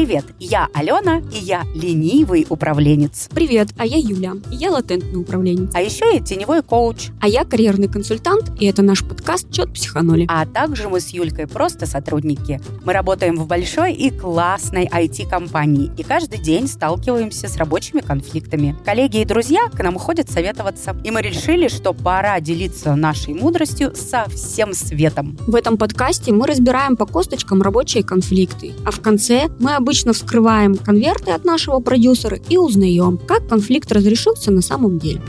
Привет, я Алена, и я ленивый управленец. Привет, а я Юля, и я латентный управленец. А еще я теневой коуч. А я карьерный консультант, и это наш подкаст «Чет психанули». А также мы с Юлькой просто сотрудники. Мы работаем в большой и классной IT-компании, и каждый день сталкиваемся с рабочими конфликтами. Коллеги и друзья к нам ходят советоваться, и мы решили, что пора делиться нашей мудростью со всем светом. В этом подкасте мы разбираем по косточкам рабочие конфликты, а в конце мы обычно вскрываем конверты от нашего продюсера и узнаем, как конфликт разрешился на самом деле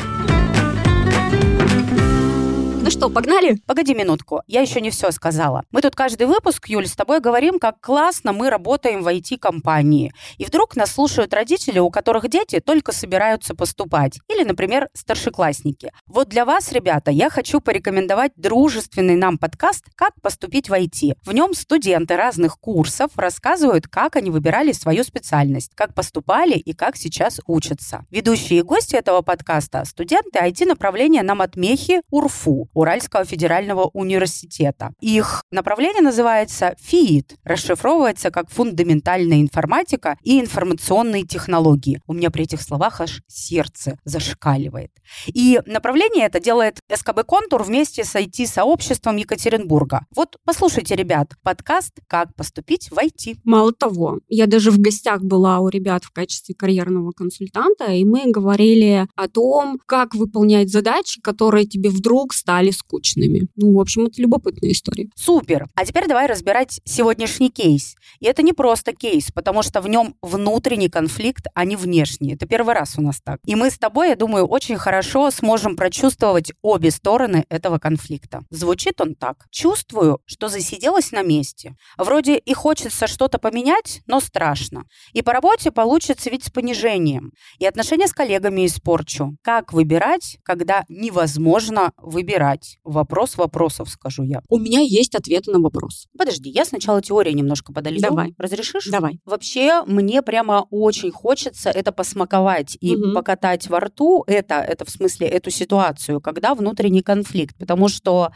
что, погнали? Погоди минутку, я еще не все сказала. Мы тут каждый выпуск, Юль, с тобой говорим, как классно мы работаем в IT-компании. И вдруг нас слушают родители, у которых дети только собираются поступать. Или, например, старшеклассники. Вот для вас, ребята, я хочу порекомендовать дружественный нам подкаст «Как поступить в IT». В нем студенты разных курсов рассказывают, как они выбирали свою специальность, как поступали и как сейчас учатся. Ведущие и гости этого подкаста – студенты IT-направления на Матмехе УРФУ. Уральского федерального университета. Их направление называется ФИИТ, расшифровывается как фундаментальная информатика и информационные технологии. У меня при этих словах аж сердце зашкаливает. И направление это делает СКБ «Контур» вместе с IT-сообществом Екатеринбурга. Вот послушайте, ребят, подкаст «Как поступить в IT». Мало того, я даже в гостях была у ребят в качестве карьерного консультанта, и мы говорили о том, как выполнять задачи, которые тебе вдруг стали скучными. Ну, в общем, это любопытная история. Супер. А теперь давай разбирать сегодняшний кейс. И это не просто кейс, потому что в нем внутренний конфликт, а не внешний. Это первый раз у нас так. И мы с тобой, я думаю, очень хорошо сможем прочувствовать обе стороны этого конфликта. Звучит он так. Чувствую, что засиделась на месте. Вроде и хочется что-то поменять, но страшно. И по работе получится ведь с понижением. И отношения с коллегами испорчу. Как выбирать, когда невозможно выбирать? Задать вопрос вопросов, скажу я. У меня есть ответы на вопрос. Подожди, я сначала теорию немножко подолью. Давай. Разрешишь? Давай. Вообще, мне прямо очень хочется это посмаковать и угу. покатать во рту. Это, это в смысле эту ситуацию, когда внутренний конфликт. Потому что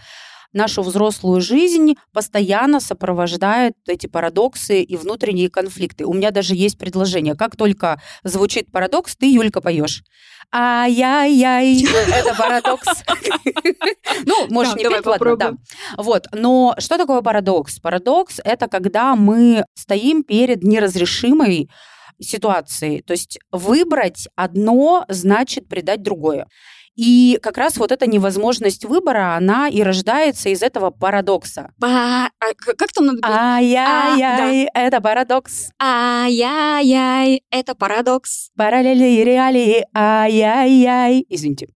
нашу взрослую жизнь постоянно сопровождают эти парадоксы и внутренние конфликты. У меня даже есть предложение. Как только звучит парадокс, ты, Юлька, поешь. Ай-яй-яй, это парадокс. Ну, можешь не петь, ладно, да. Вот, но что такое парадокс? Парадокс – это когда мы стоим перед неразрешимой ситуацией. То есть выбрать одно значит предать другое. И как раз вот эта невозможность выбора, она и рождается из этого парадокса. Па... А, как там надо Ай-яй-яй, а, да. это парадокс. Ай-яй-яй, это парадокс. Параллели и реалии, ай-яй-яй. Извините.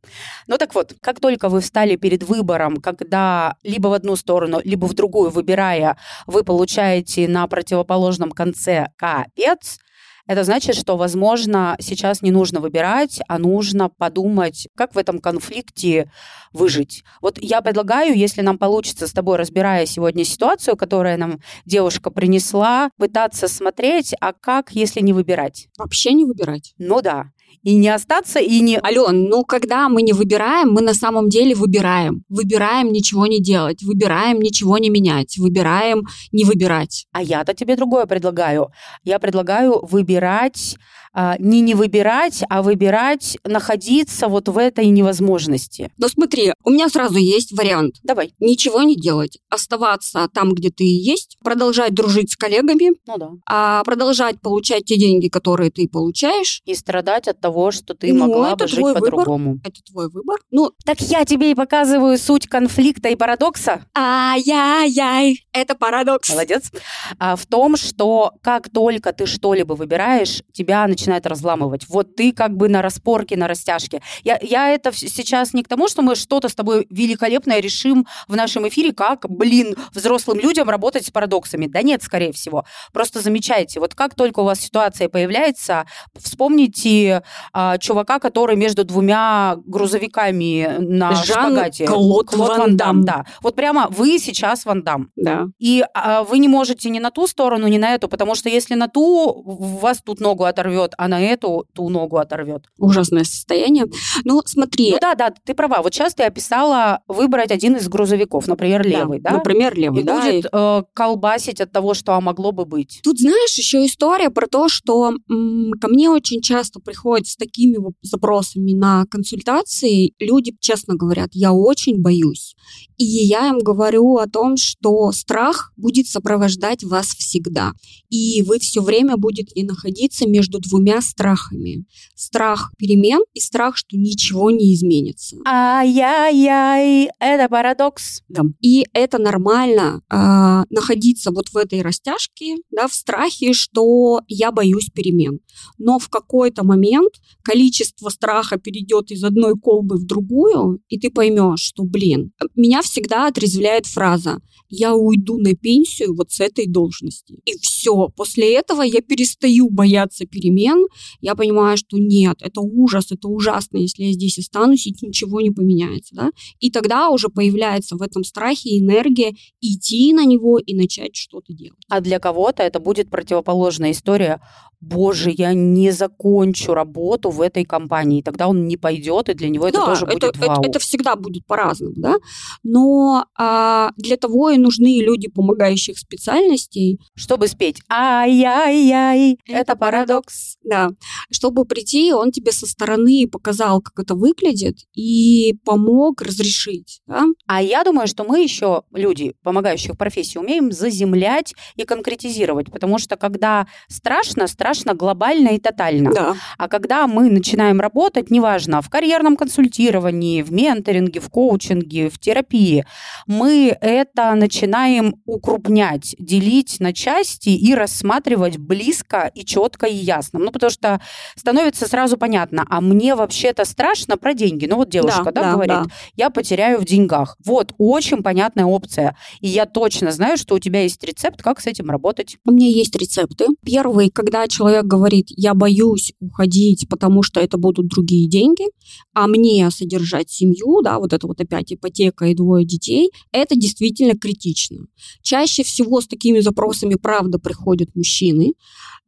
Ну так вот, как только вы встали перед выбором, когда либо в одну сторону, либо в другую выбирая, вы получаете на противоположном конце капец, это значит, что, возможно, сейчас не нужно выбирать, а нужно подумать, как в этом конфликте выжить. Вот я предлагаю, если нам получится с тобой, разбирая сегодня ситуацию, которую нам девушка принесла, пытаться смотреть, а как, если не выбирать? Вообще не выбирать. Ну да и не остаться, и не... Ален, ну когда мы не выбираем, мы на самом деле выбираем. Выбираем ничего не делать, выбираем ничего не менять, выбираем не выбирать. А я-то тебе другое предлагаю. Я предлагаю выбирать не не выбирать, а выбирать находиться вот в этой невозможности. Но смотри, у меня сразу есть вариант. Давай. Ничего не делать. Оставаться там, где ты есть, продолжать дружить с коллегами, ну да. а продолжать получать те деньги, которые ты получаешь. И страдать от того, что ты ну, могла бы жить по-другому. Это твой выбор. Ну, так я тебе и показываю суть конфликта и парадокса. Ай-яй-яй, это парадокс. Молодец. А, в том, что как только ты что-либо выбираешь, тебя начинает начинает разламывать. Вот ты как бы на распорке, на растяжке. Я, я это сейчас не к тому, что мы что-то с тобой великолепное решим в нашем эфире, как, блин, взрослым людям работать с парадоксами. Да нет, скорее всего. Просто замечайте, вот как только у вас ситуация появляется, вспомните а, чувака, который между двумя грузовиками на Жан шпагате. Клод Ван Дам. да. Вот прямо вы сейчас Ван Дам. Да. И а, вы не можете ни на ту сторону, ни на эту, потому что если на ту, вас тут ногу оторвет, а на эту ту ногу оторвет. Ужасное состояние. Ну, смотри. Ну да, да, ты права. Вот сейчас ты описала выбрать один из грузовиков, например, левый, да? Например, левый, и да. будет э, колбасить от того, что а могло бы быть. Тут, знаешь, еще история про то, что м, ко мне очень часто приходят с такими вот запросами на консультации. Люди честно говорят, я очень боюсь. И я им говорю о том, что страх будет сопровождать вас всегда. И вы все время будете находиться между двумя страхами. Страх перемен и страх, что ничего не изменится. Ай-яй-яй, это парадокс. Да. И это нормально а, находиться вот в этой растяжке, да, в страхе, что я боюсь перемен. Но в какой-то момент количество страха перейдет из одной колбы в другую, и ты поймешь, что, блин, меня всегда отрезвляет фраза «я уйду на пенсию вот с этой должности». И все. После этого я перестаю бояться перемен. Я понимаю, что нет, это ужас, это ужасно, если я здесь останусь, и ничего не поменяется. Да? И тогда уже появляется в этом страхе энергия идти на него и начать что-то делать. А для кого-то это будет противоположная история. Боже, я не закончу работу в этой компании. Тогда он не пойдет, и для него это да, тоже будет это, вау. Это, это всегда будет по-разному, да. Но а, для того и нужны люди помогающих специальностей, Чтобы спеть «Ай-яй-яй, это парадокс». да, чтобы прийти, он тебе со стороны показал, как это выглядит, и помог разрешить, да. А я думаю, что мы еще, люди, помогающих профессии, умеем заземлять и конкретизировать, потому что когда страшно, страшно глобально и тотально. Да. А когда мы начинаем работать, неважно, в карьерном консультировании, в менторинге, в коучинге, в терапии, мы это начинаем укрупнять, делить на части и рассматривать близко и четко и ясно. Ну, потому что становится сразу понятно, а мне вообще-то страшно про деньги. Ну, вот девушка, да, Да, да, говорит, да. я потеряю в деньгах. Вот, очень понятная опция. И я точно знаю, что у тебя есть рецепт, как с этим работать. У меня есть рецепты. Первый, когда человек говорит, я боюсь уходить, потому что это будут другие деньги, а мне содержать семью, да, вот это вот опять ипотека и двое детей, это действительно критично. Чаще всего с такими запросами, правда, приходят мужчины,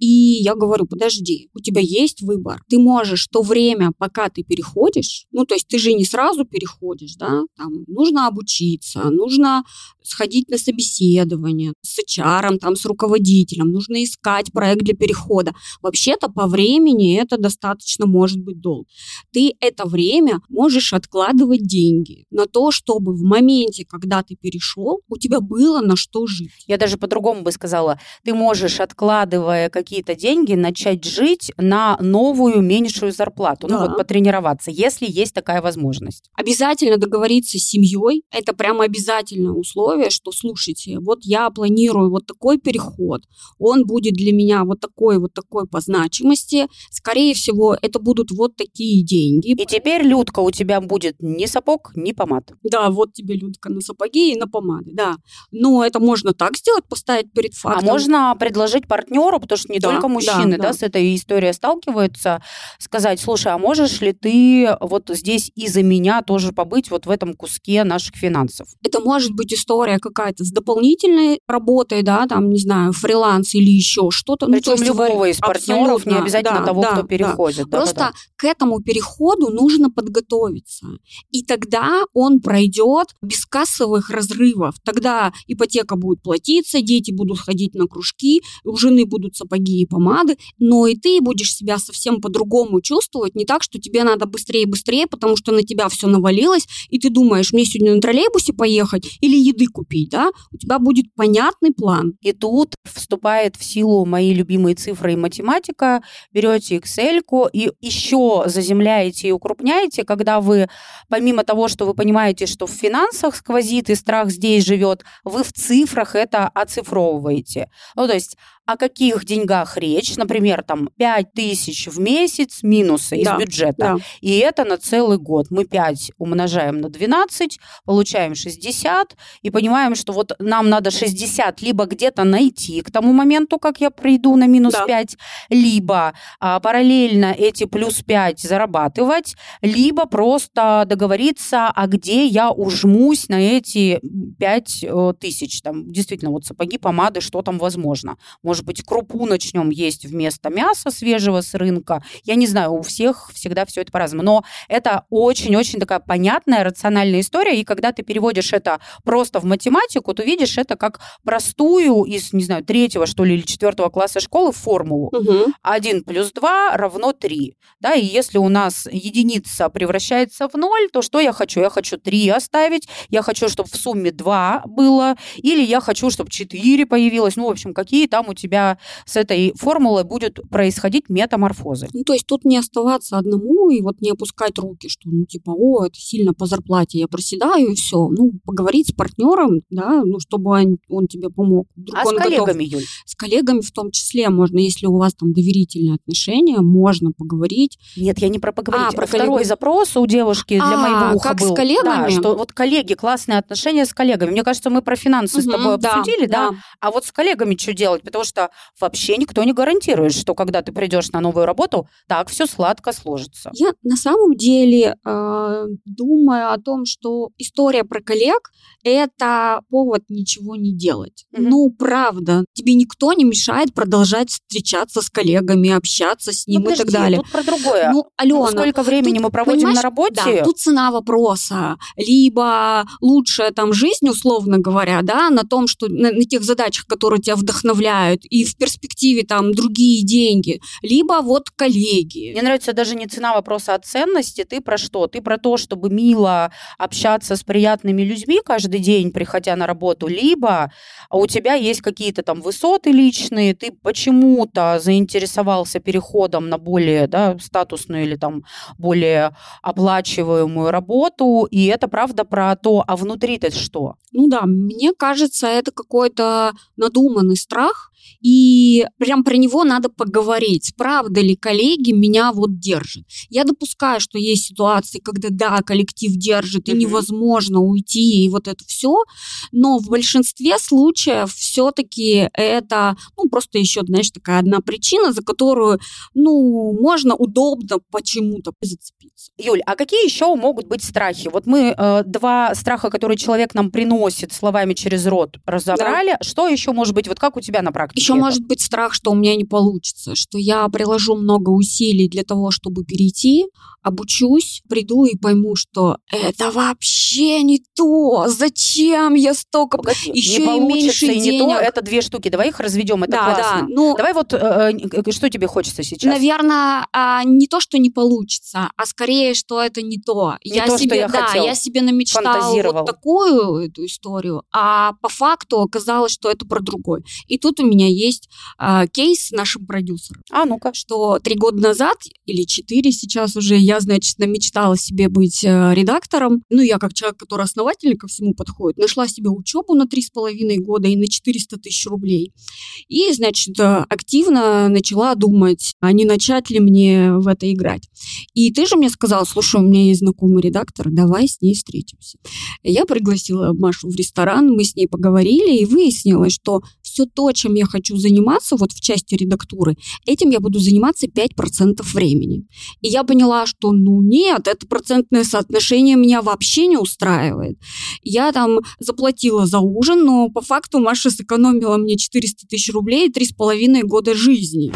и я говорю, подожди, у тебя есть выбор. Ты можешь то время, пока ты переходишь, ну, то есть ты же не сразу переходишь, да, там нужно обучиться, нужно сходить на собеседование с HR, там, с руководителем, нужно искать проект для перехода. Вообще-то по времени это достаточно может быть долго. Ты это время можешь откладывать деньги на то, чтобы в моменте, когда ты перешел, у тебя было на что жить. Я даже по-другому бы сказала, ты можешь, откладывая какие-то деньги, начать жить на новую меньшую зарплату, ну Да. вот потренироваться, если есть такая возможность. Обязательно договориться с семьей. Это прямо обязательное условие, что, слушайте, вот я планирую вот такой переход, он будет для меня вот такой, вот такой по значимости. Скорее всего, это будут вот такие деньги. И теперь, Людка, у тебя будет ни сапог, ни помад. Да, вот тебе, Людка, на сапоги и на помады, да. Но это можно так сделать, поставить перед фактом. А можно предложить партнеру, потому что не Да, только мужчины да, да, да. с этой историей сталкиваются, сказать, слушай, а можешь ли ты вот здесь из-за меня тоже побыть вот в этом куске наших финансов? Это может быть история какая-то с дополнительной работой, да, там, не знаю, фриланс или еще что-то. Ну, то Причем есть любого из партнеров, не обязательно да, того, да, кто переходит. Да, Просто да, да. к этому переходу нужно подготовиться. И тогда он пройдет без кассовых разрывов. Тогда ипотека будет платиться, дети будут ходить на кружки, у жены будут сапоги и помады, но и ты будешь себя совсем по-другому чувствовать. Не так, что тебе надо быстрее и быстрее, потому что на тебя все навалилось, и ты думаешь, мне сегодня на троллейбусе поехать или еды купить, да? У тебя будет понятный план. И тут вступает в силу мои любимые цифры и математика. Берете Excel и еще заземляете и укрупняете, когда вы, помимо того, что вы понимаете, что в финансах сквозит и страх здесь живет, вы в цифрах это оцифровываете. Ну, то есть о каких деньгах речь, например, там 5 тысяч в месяц минуса из Да, бюджета, да. и это на целый год. Мы 5 умножаем на 12, получаем 60, и понимаем, что вот нам надо 60 либо где-то найти к тому моменту, как я приду на минус Да. 5, либо а, параллельно эти плюс 5 зарабатывать, либо просто договориться, а где я ужмусь на эти 5 э, тысяч. Там действительно вот сапоги, помады, что там возможно. Может быть, крупу начнем есть вместо мяса свежего с рынка. Я не знаю, у всех всегда все это по-разному. Но это очень-очень такая понятная, рациональная история. И когда ты переводишь это просто в математику, то видишь это как простую из, не знаю, третьего, что ли, или четвертого класса школы формулу. 1 плюс 2 равно 3. Да, и если у нас единица превращается в 0, то что я хочу? Я хочу 3 оставить, я хочу, чтобы в сумме 2 было, или я хочу, чтобы 4 появилось. Ну, в общем, какие там у тебя с этой формулой будут происходить метаморфозы. Ну, то есть тут не оставаться одному и вот не опускать руки, что, ну, типа, о, это сильно по зарплате, я проседаю, и все. Ну, поговорить с партнером, да, ну, чтобы он, он тебе помог. Вдруг А с он готов. коллегами, Юль? С коллегами в том числе можно, если у вас там доверительные отношения, можно поговорить. Нет, я не про поговорить. А, про Второй коллег- запрос у девушки для А, моего уха как с был. коллегами? Да, что вот коллеги, классные отношения с коллегами. Мне кажется, мы про финансы с Мгм, тобой да, обсудили, да? А вот с коллегами что делать? Потому что вообще никто не гарантирует, что когда ты придешь на новую работу, так все сладко сложится. Я на самом деле э, думаю о том, что история про коллег – это повод ничего не делать. Мгм. Ну, правда, тебе никто не мешает продолжать встречаться с коллегами, общаться с ним Ну, и так подожди, далее. Тут про другое. Ну, Алена, сколько времени тут, мы проводим на работе? Да, тут цена вопроса. Либо лучшая там жизнь, условно говоря, да, на том, что на, на тех задачах, которые тебя вдохновляют, и в перспективе там другие деньги, либо вот коллеги. Мне нравится даже не цена вопроса, а ценности. Ты про что? Ты про то, чтобы мило общаться с приятными людьми каждый день, приходя на работу, либо у тебя есть какие-то там высоты личные, ты почему-то заинтересовался переходом на более да, статусную или там более оплачиваемую работу, и это правда про то, а внутри-то что? Ну да, мне кажется, это какой-то надуманный страх, и прям про него надо поговорить. Правда ли коллеги меня вот держат? Я допускаю, что есть ситуации, когда да, коллектив держит, и невозможно уйти, и вот это все, но в большинстве случаев все-таки это, ну, просто еще, знаешь, такая одна причина, за которую, ну, можно удобно почему-то зацепиться. Юль, а какие еще могут быть страхи? Вот мы э, два страха, которые человек нам приносит словами через рот, разобрали. Что еще может быть? Вот как у тебя на практике? Еще это? может быть страх, что у меня не получится, что я приложу много усилий для того, чтобы перейти, обучусь, приду и пойму, что это вообще не то. Зачем я столько... Погоди, еще не и получится меньше и не то, это две штуки. Давай их разведем, это да, классно. да. Ну, Давай вот, э, э, что тебе хочется сейчас? Наверное, а, не то, что не получится, а скорее, что это не то. Не то, что себе, я да, хотел. я себе намечтал Фантазировал. вот такую эту историю, а по факту оказалось, что это про другой. И тут у меня есть а, кейс с нашим продюсером, А, ну-ка. что три года назад или четыре сейчас уже я, значит, намечтала себе быть э, редактором. Ну, я как человек, который основательно ко всему подходит, нашла себе учебу на три с половиной года и на 400 тысяч рублей. И, значит, э, активно начала думать, а не начать ли мне в это играть. И ты же мне сказал, слушай, у меня есть знакомый редактор, давай с ней встретимся. Я пригласила Машу в ресторан, мы с ней поговорили, и выяснилось, что все то, чем я хочу заниматься, вот в части редактуры, этим я буду заниматься 5% времени. И я поняла, что ну нет, это процентное соотношение меня вообще не устраивает. Я там заплатила за ужин, но по факту Маша сэкономила мне 400 тысяч рублей и три с половиной года жизни.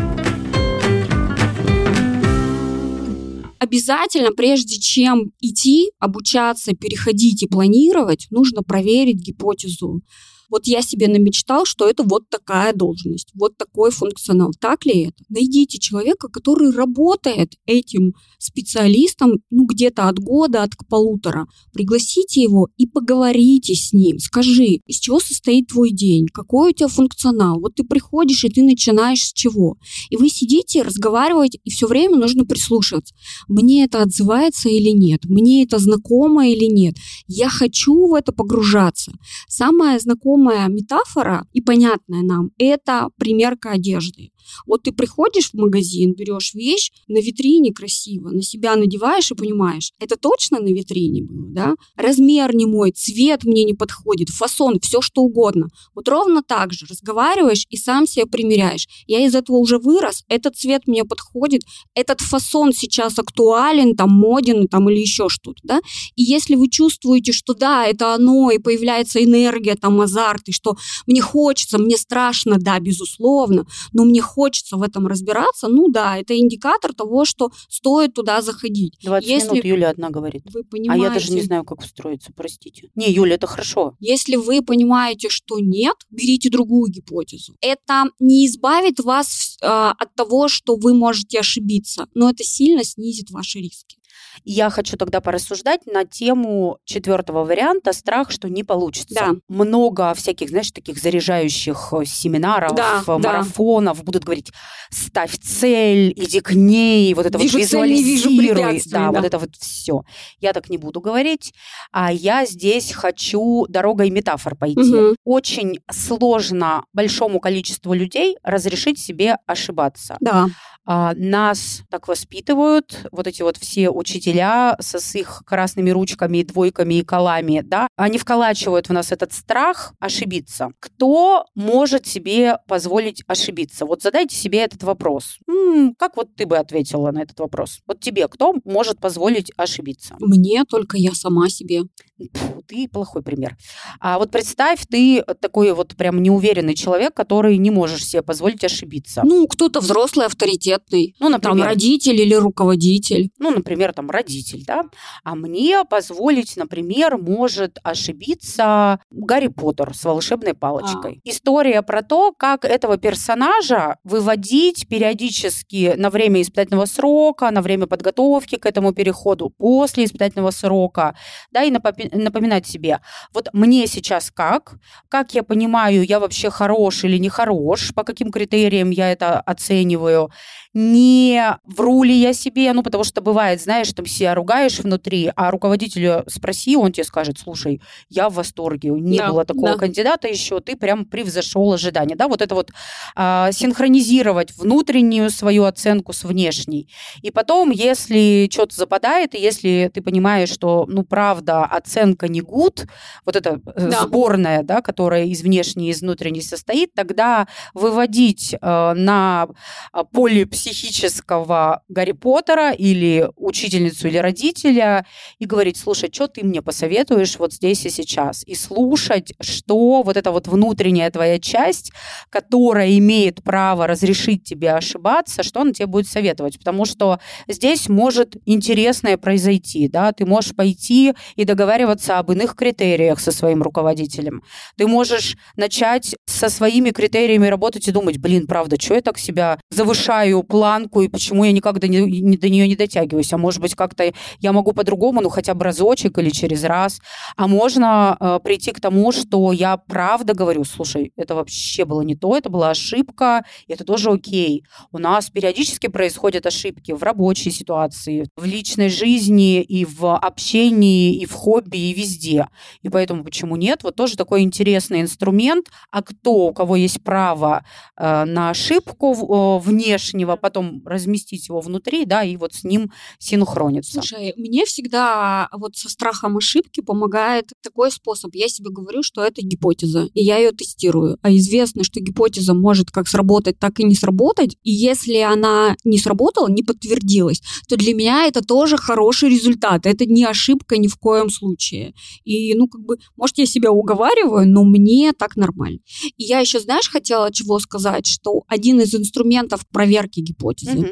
Обязательно, прежде чем идти, обучаться, переходить и планировать, нужно проверить гипотезу. Вот я себе намечтал, что это вот такая должность, вот такой функционал. Так ли это? Найдите человека, который работает этим специалистом, ну, где-то от года, от полутора. Пригласите его и поговорите с ним. Скажи, из чего состоит твой день, какой у тебя функционал. Вот ты приходишь, и ты начинаешь с чего. И вы сидите, разговариваете, и все время нужно прислушиваться. Мне это отзывается или нет? Мне это знакомо или нет? Я хочу в это погружаться. Самое знакомое знакомая метафора и понятная нам – это примерка одежды. Вот ты приходишь в магазин, берешь вещь, на витрине красиво, на себя надеваешь и понимаешь, это точно на витрине было, да? Размер не мой, цвет мне не подходит, фасон, все что угодно. Вот ровно так же разговариваешь и сам себя примеряешь. Я из этого уже вырос, этот цвет мне подходит, этот фасон сейчас актуален, там, моден, там, или еще что-то, да? И если вы чувствуете, что да, это оно, и появляется энергия, там, азарт, и что мне хочется, мне страшно, да, безусловно, но мне хочется в этом разбираться, ну да, это индикатор того, что стоит туда заходить. 20 Если минут Юля одна говорит. Вы понимаете... А я даже не знаю, как устроиться, простите. Не, Юля, это хорошо. Если вы понимаете, что нет, берите другую гипотезу. Это не избавит вас э, от того, что вы можете ошибиться, но это сильно снизит ваши риски. Я хочу тогда порассуждать на тему четвертого варианта «Страх, что не получится». Да. Много всяких, знаешь, таких заряжающих э, семинаров, да, марафонов да. будут говорить «ставь цель, иди к ней», вот это вижу вот визуализируй. да, да, вот это вот все. Я так не буду говорить, а я здесь хочу дорогой метафор пойти. Угу. Очень сложно большому количеству людей разрешить себе ошибаться. Да. А, нас так воспитывают, вот эти вот все учителя со с их красными ручками, двойками и колами, да, они вколачивают в нас этот страх ошибиться. Кто может себе позволить ошибиться? Вот задайте себе этот вопрос. М-м, как вот ты бы ответила на этот вопрос? Вот тебе кто может позволить ошибиться? Мне только я сама себе. Фу, ты плохой пример. А вот представь, ты такой вот прям неуверенный человек, который не можешь себе позволить ошибиться. Ну, кто-то взрослый, авторитетный. Ну, например. Там родитель или руководитель. Ну, например, там родитель, да. А мне позволить, например, может ошибиться Гарри Поттер с волшебной палочкой. А. История про то, как этого персонажа выводить периодически на время испытательного срока, на время подготовки к этому переходу, после испытательного срока, да, и напоминать напоминать себе, вот мне сейчас как, как я понимаю, я вообще хорош или не хорош, по каким критериям я это оцениваю, не вру ли я себе, ну, потому что бывает, знаешь, там себя ругаешь внутри, а руководителю спроси, он тебе скажет, слушай, я в восторге, не да, было такого да. кандидата еще, ты прям превзошел ожидания, да, вот это вот а, синхронизировать внутреннюю свою оценку с внешней. И потом, если что-то западает, и если ты понимаешь, что, ну, правда, оценка не гуд, вот эта э, да. сборная, да, которая из внешней и из внутренней состоит, тогда выводить э, на а, поле психического Гарри Поттера или учительницу или родителя и говорить, слушай, что ты мне посоветуешь вот здесь и сейчас? И слушать, что вот эта вот внутренняя твоя часть, которая имеет право разрешить тебе ошибаться, что она тебе будет советовать. Потому что здесь может интересное произойти, да, ты можешь пойти и договариваться об иных критериях со своим руководителем. Ты можешь начать со своими критериями работать и думать, блин, правда, что я так себя завышаю планку, и почему я никогда не, не, до нее не дотягиваюсь. А может быть, как-то я могу по-другому, ну, хотя бы разочек или через раз. А можно э, прийти к тому, что я правда говорю, слушай, это вообще было не то, это была ошибка, и это тоже окей. У нас периодически происходят ошибки в рабочей ситуации, в личной жизни, и в общении, и в хобби, и везде. И поэтому почему нет? Вот тоже такой интересный инструмент. А кто, у кого есть право э, на ошибку э, внешнего, потом разместить его внутри, да, и вот с ним синхрониться. Слушай, мне всегда вот со страхом ошибки помогает такой способ. Я себе говорю, что это гипотеза, и я ее тестирую. А известно, что гипотеза может как сработать, так и не сработать. И если она не сработала, не подтвердилась, то для меня это тоже хороший результат. Это не ошибка ни в коем случае. И, ну, как бы, может, я себя уговариваю, но мне так нормально. И я еще, знаешь, хотела чего сказать, что один из инструментов проверки гипотезы. Угу.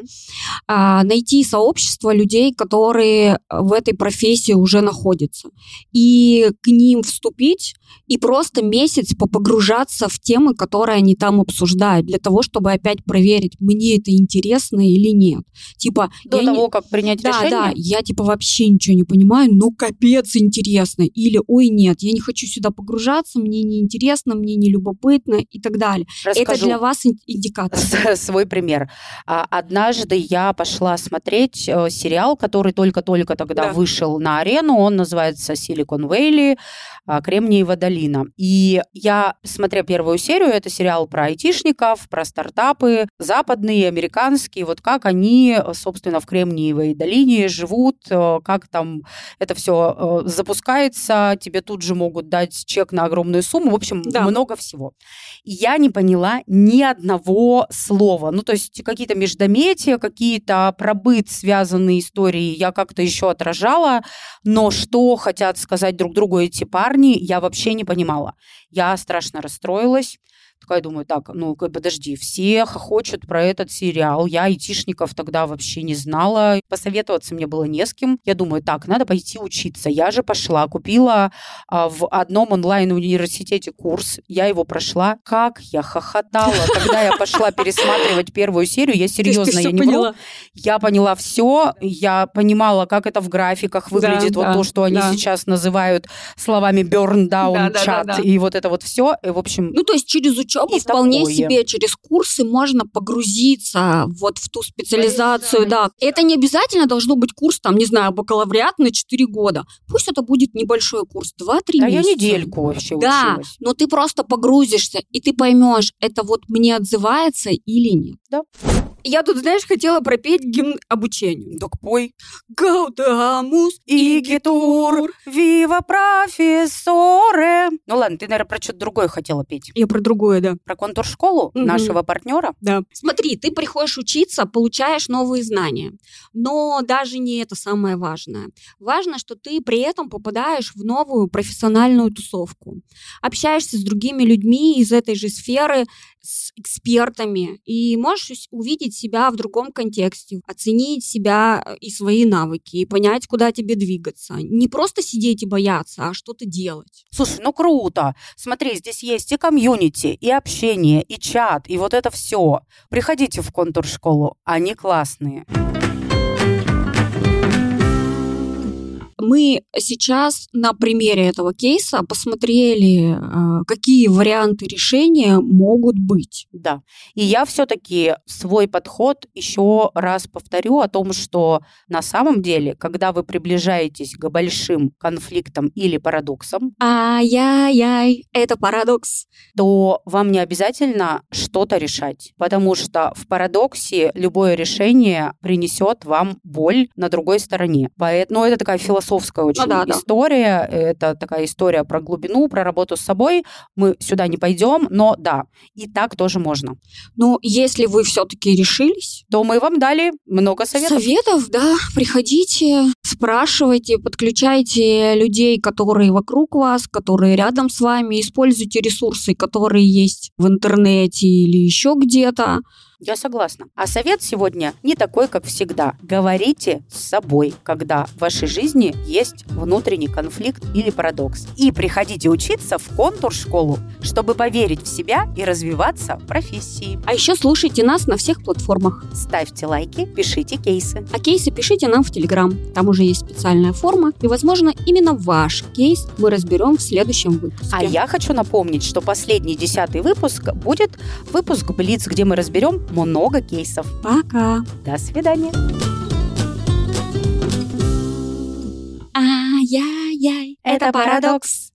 А, найти сообщество людей, которые в этой профессии уже находятся, и к ним вступить и просто месяц попогружаться в темы, которые они там обсуждают, для того, чтобы опять проверить, мне это интересно или нет. Типа до того, не... как принять да, решение. Да, я типа вообще ничего не понимаю, но капец интересно, или ой нет, я не хочу сюда погружаться, мне не интересно, мне не любопытно и так далее. Расскажу это для вас индикатор. Свой пример. А, однажды я пошла смотреть э, сериал, который который только-только тогда Да. вышел на арену. Он называется Silicon Valley, а, Кремниевая долина. И я, смотря первую серию, это сериал про айтишников, про стартапы, западные, американские, вот как они, собственно, в Кремниевой долине живут, э, как там это все запускается, тебе тут же могут дать чек на огромную сумму, в общем, Да. много всего. И я не поняла ни одного слова. Ну, то есть какие-то междометия, какие-то пробыт связанные истории я как-то еще отражала, но что хотят сказать друг другу эти парни, я вообще не понимала. Я страшно расстроилась. Такая думаю, так, ну подожди, все хохочут про этот сериал. Я айтишников тогда вообще не знала. Посоветоваться мне было не с кем. Я думаю, так, надо пойти учиться. Я же пошла, купила а, в одном онлайн-университете курс. Я его прошла. Как я хохотала, когда я пошла пересматривать первую серию. Я серьезно, я не вру. поняла? Я поняла все, я понимала, как это в графиках выглядит, вот то, что они сейчас называют словами burn down чат и вот это вот все. В общем, Ну, то есть через учебу И вполне такое. себе, через курсы можно погрузиться вот в ту специализацию, да. Это не обязательно должно быть курс, там, не знаю, бакалавриат на 4 года. Пусть это будет небольшой курс, 2-3 а месяца. я недельку вообще Да, училась. но ты просто погрузишься, и ты поймешь, это вот мне отзывается или нет. Да. Я тут, знаешь, хотела пропеть гимн обучению. Так пой. Гаудамус Игитур, вива профессоре. Ну ладно, ты, наверное, про что-то другое хотела петь. Я про другое, да. Про контур-школу Мгм. нашего партнера. Да. Смотри, ты приходишь учиться, получаешь новые знания. Но даже не это самое важное. Важно, что ты при этом попадаешь в новую профессиональную тусовку. Общаешься с другими людьми из этой же сферы, с экспертами, и можешь ус- увидеть себя в другом контексте, оценить себя э, и свои навыки, и понять, куда тебе двигаться. Не просто сидеть и бояться, а что-то делать. Слушай, ну круто. Смотри, здесь есть и комьюнити, и общение, и чат, и вот это все. Приходите в контур-школу, они классные. Мы сейчас на примере этого кейса посмотрели, э, какие варианты решения могут быть. Да. И я все-таки свой подход еще раз повторю о том, что на самом деле, когда вы приближаетесь к большим конфликтам или парадоксам, Ай-яй-яй, это парадокс. то вам не обязательно что-то решать, потому что в парадоксе любое решение принесет вам боль на другой стороне. Поэтому ну, это такая философская очень да, да. история, это такая история про глубину, про работу с собой. Мы сюда не пойдем, но да, и так тоже можно. Но если вы все-таки решились, То мы вам дали много советов. советов, да, приходите, спрашивайте, подключайте людей, которые вокруг вас, которые рядом с вами, используйте ресурсы, которые есть в интернете или еще где-то. Я согласна. А совет сегодня не такой, как всегда. Говорите с собой, когда в вашей жизни есть внутренний конфликт или парадокс. И приходите учиться в контур-школу, чтобы поверить в себя и развиваться в профессии. А еще слушайте нас на всех платформах. Ставьте лайки, пишите кейсы. А кейсы пишите нам в Телеграм. Там уже есть специальная форма. И, возможно, именно ваш кейс мы разберем в следующем выпуске. А я хочу напомнить, что последний десятый выпуск будет выпуск Блиц, где мы разберем много кейсов. Пока. До свидания. Ай-яй-яй, это парадокс.